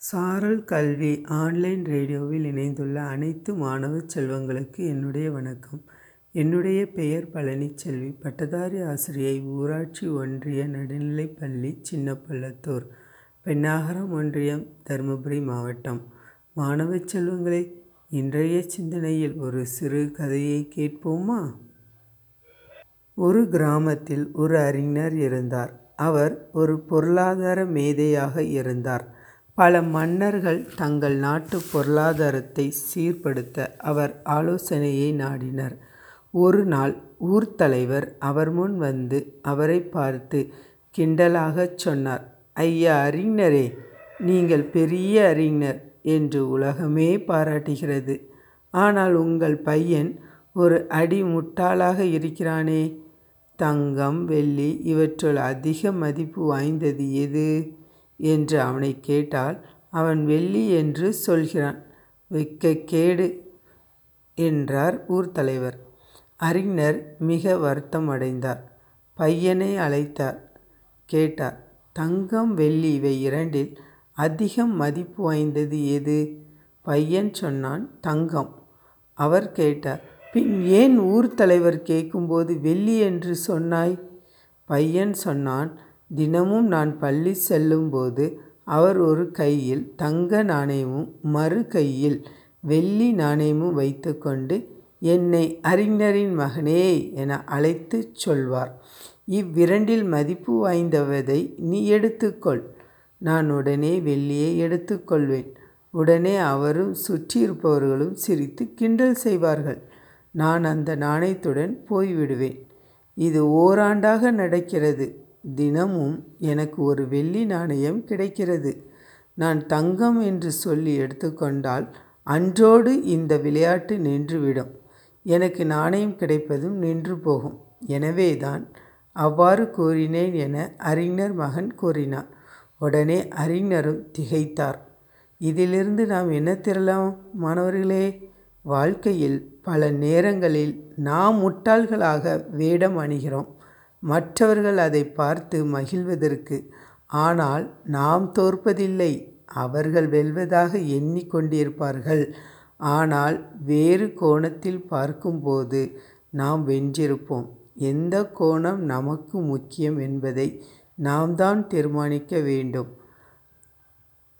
சாரல் கல்வி ஆன்லைன் ரேடியோவில் இணைந்துள்ள அனைத்து மாணவ செல்வங்களுக்கு என்னுடைய வணக்கம். என்னுடைய பெயர் பழனிச்செல்வி. பட்டதாரி ஆசிரியை ஊராட்சி ஒன்றிய நடுநிலைப்பள்ளி சின்னப்பள்ளத்தூர் பென்னாகரம் ஒன்றியம் தருமபுரி மாவட்டம். மாணவ செல்வங்களே இன்றைய சிந்தனையில் ஒரு சிறு கதையை கேட்போமா? ஒரு கிராமத்தில் ஒரு அறிஞர் இருந்தார். அவர் ஒரு பொருளாதார மேதையாக இருந்தார். பல மன்னர்கள் தங்கள் நாட்டு பொருளாதாரத்தை சீர்படுத்த அவர் ஆலோசனையை நாடினர். ஒரு நாள் ஊர்த் தலைவர் அவர் முன் வந்து அவரை பார்த்து கிண்டலாகச் சொன்னார் ஐயா அறிஞரே நீங்கள் பெரிய அறிஞர் என்று உலகமே பாராட்டுகிறது. ஆனால் உங்கள் பையன் ஒரு அடி முட்டாளாக இருக்கிறானே. தங்கம் வெள்ளி இவற்றுள் அதிக மதிப்பு வாய்ந்தது எது? என்று அவனை கேட்டால் அவன் வெள்ளி என்று சொல்கிறான். வெட்கக்கேடு என்றார் ஊர் தலைவர் அறிஞர் மிக வருத்தம் அடைந்தார். பையனை அழைத்தார். கேட்டார் தங்கம் வெள்ளி இவை இரண்டில் அதிகம் மதிப்பு வாய்ந்தது எது? பையன் சொன்னான் தங்கம். அவர் கேட்டார் பின் ஏன் ஊர் தலைவர் கேட்கும்போது வெள்ளி என்று சொன்னாய்? பையன் சொன்னான் தினமும் நான் பள்ளி செல்லும்போது அவர் ஒரு கையில் தங்க நாணயமும் மறு கையில் வெள்ளி நாணயமும் வைத்துக்கொண்டு என்னை அறிஞரின் மகனே என அழைத்துச் சொல்வார். இவ்விரண்டில் மதிப்பு வாய்ந்தவதை நீ எடுத்துக்கொள். நான் உடனே வெள்ளியை எடுத்துக்கொள்வேன். உடனே அவரும் சுற்றியிருப்பவர்களும் சிரித்து கிண்டல் செய்வார்கள். நான் அந்த நாணயத்துடன் போய்விடுவேன். இது ஓராண்டாக நடக்கிறது. தினமும் எனக்கு ஒரு வெள்ளி நாணயம் கிடைக்கிறது. நான் தங்கம் என்று சொல்லி எடுத்துக்கொண்டால் அன்றோடு இந்த விளையாட்டு நின்றுவிடும். எனக்கு நாணயம் கிடைப்பதும் நின்று போகும். எனவே தான் அவ்வாறு கூறினேன் என அறிஞர் மகன் கூறினார். உடனே அறிஞரும் திகைத்தார். இதிலிருந்து நாம் என்ன தெரியலாம் மாணவர்களே? வாழ்க்கையில் பல நேரங்களில் நாம் முட்டாள்களாக வேடம் அணிகிறோம். மற்றவர்கள் அதை பார்த்து மகிழ்வதற்கு. ஆனால் நாம் தோற்பதில்லை அவர்கள் வெல்வதாக எண்ணிக்கொண்டிருப்பார்கள். ஆனால் வேறு கோணத்தில் பார்க்கும்போது நாம் வென்றிருப்போம். எந்த கோணம் நமக்கு முக்கியம் என்பதை நாம் தான் தீர்மானிக்க வேண்டும்.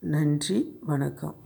நன்றி வணக்கம்.